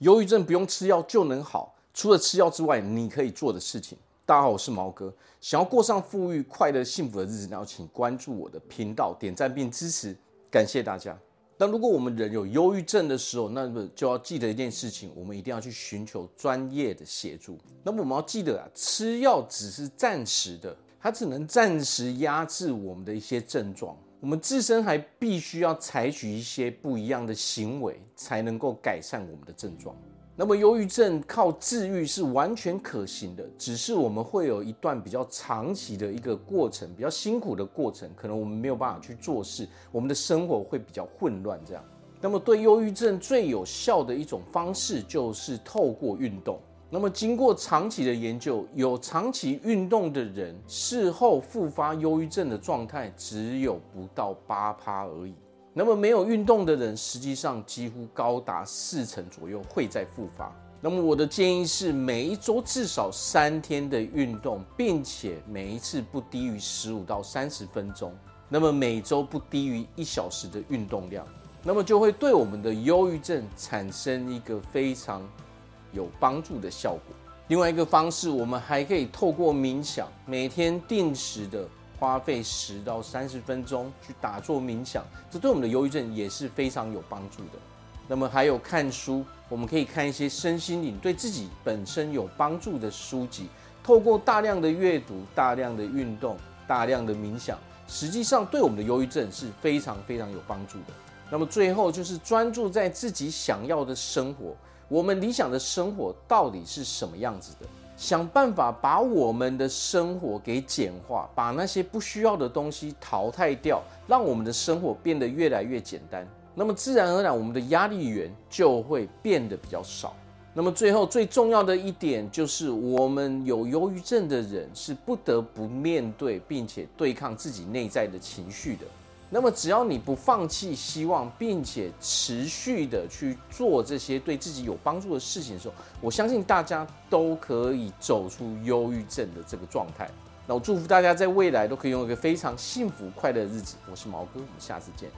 忧郁症不用吃药就能好，除了吃药之外，你可以做的事情。大家好，我是毛哥。想要过上富裕、快乐、幸福的日子，然后请关注我的频道，点赞并支持，感谢大家。那如果我们人有忧郁症的时候，那么就要记得一件事情，我们一定要去寻求专业的协助。那么我们要记得啊，吃药只是暂时的，它只能暂时压制我们的一些症状。我们自身还必须要采取一些不一样的行为，才能够改善我们的症状。那么，忧郁症靠治愈是完全可行的，只是我们会有一段比较长期的一个过程，比较辛苦的过程，可能我们没有办法去做事，我们的生活会比较混乱。这样，那么对忧郁症最有效的一种方式就是透过运动。那么，经过长期的研究，有长期运动的人，事后复发忧郁症的状态只有不到八趴而已。那么没有运动的人，实际上几乎高达四成左右会再复发。那么我的建议是，每一周至少三天的运动，并且每一次不低于十五到三十分钟。那么每周不低于一小时的运动量，那么就会对我们的忧郁症产生一个非常有帮助的效果。另外一个方式，我们还可以透过冥想，每天定时的。花费十到三十分钟去打坐冥想，这对我们的忧郁症也是非常有帮助的。那么还有看书，我们可以看一些身心灵对自己本身有帮助的书籍。透过大量的阅读、大量的运动、大量的冥想，实际上对我们的忧郁症是非常非常有帮助的。那么最后就是专注在自己想要的生活。我们理想的生活到底是什么样子的？想办法把我们的生活给简化，把那些不需要的东西淘汰掉，让我们的生活变得越来越简单。那么自然而然，我们的压力源就会变得比较少。那么最后最重要的一点就是，我们有忧郁症的人是不得不面对并且对抗自己内在的情绪的。那么，只要你不放弃希望，并且持续的去做这些对自己有帮助的事情的时候，我相信大家都可以走出忧郁症的这个状态。那我祝福大家在未来都可以拥有一个非常幸福快乐的日子。我是毛哥，我们下次见。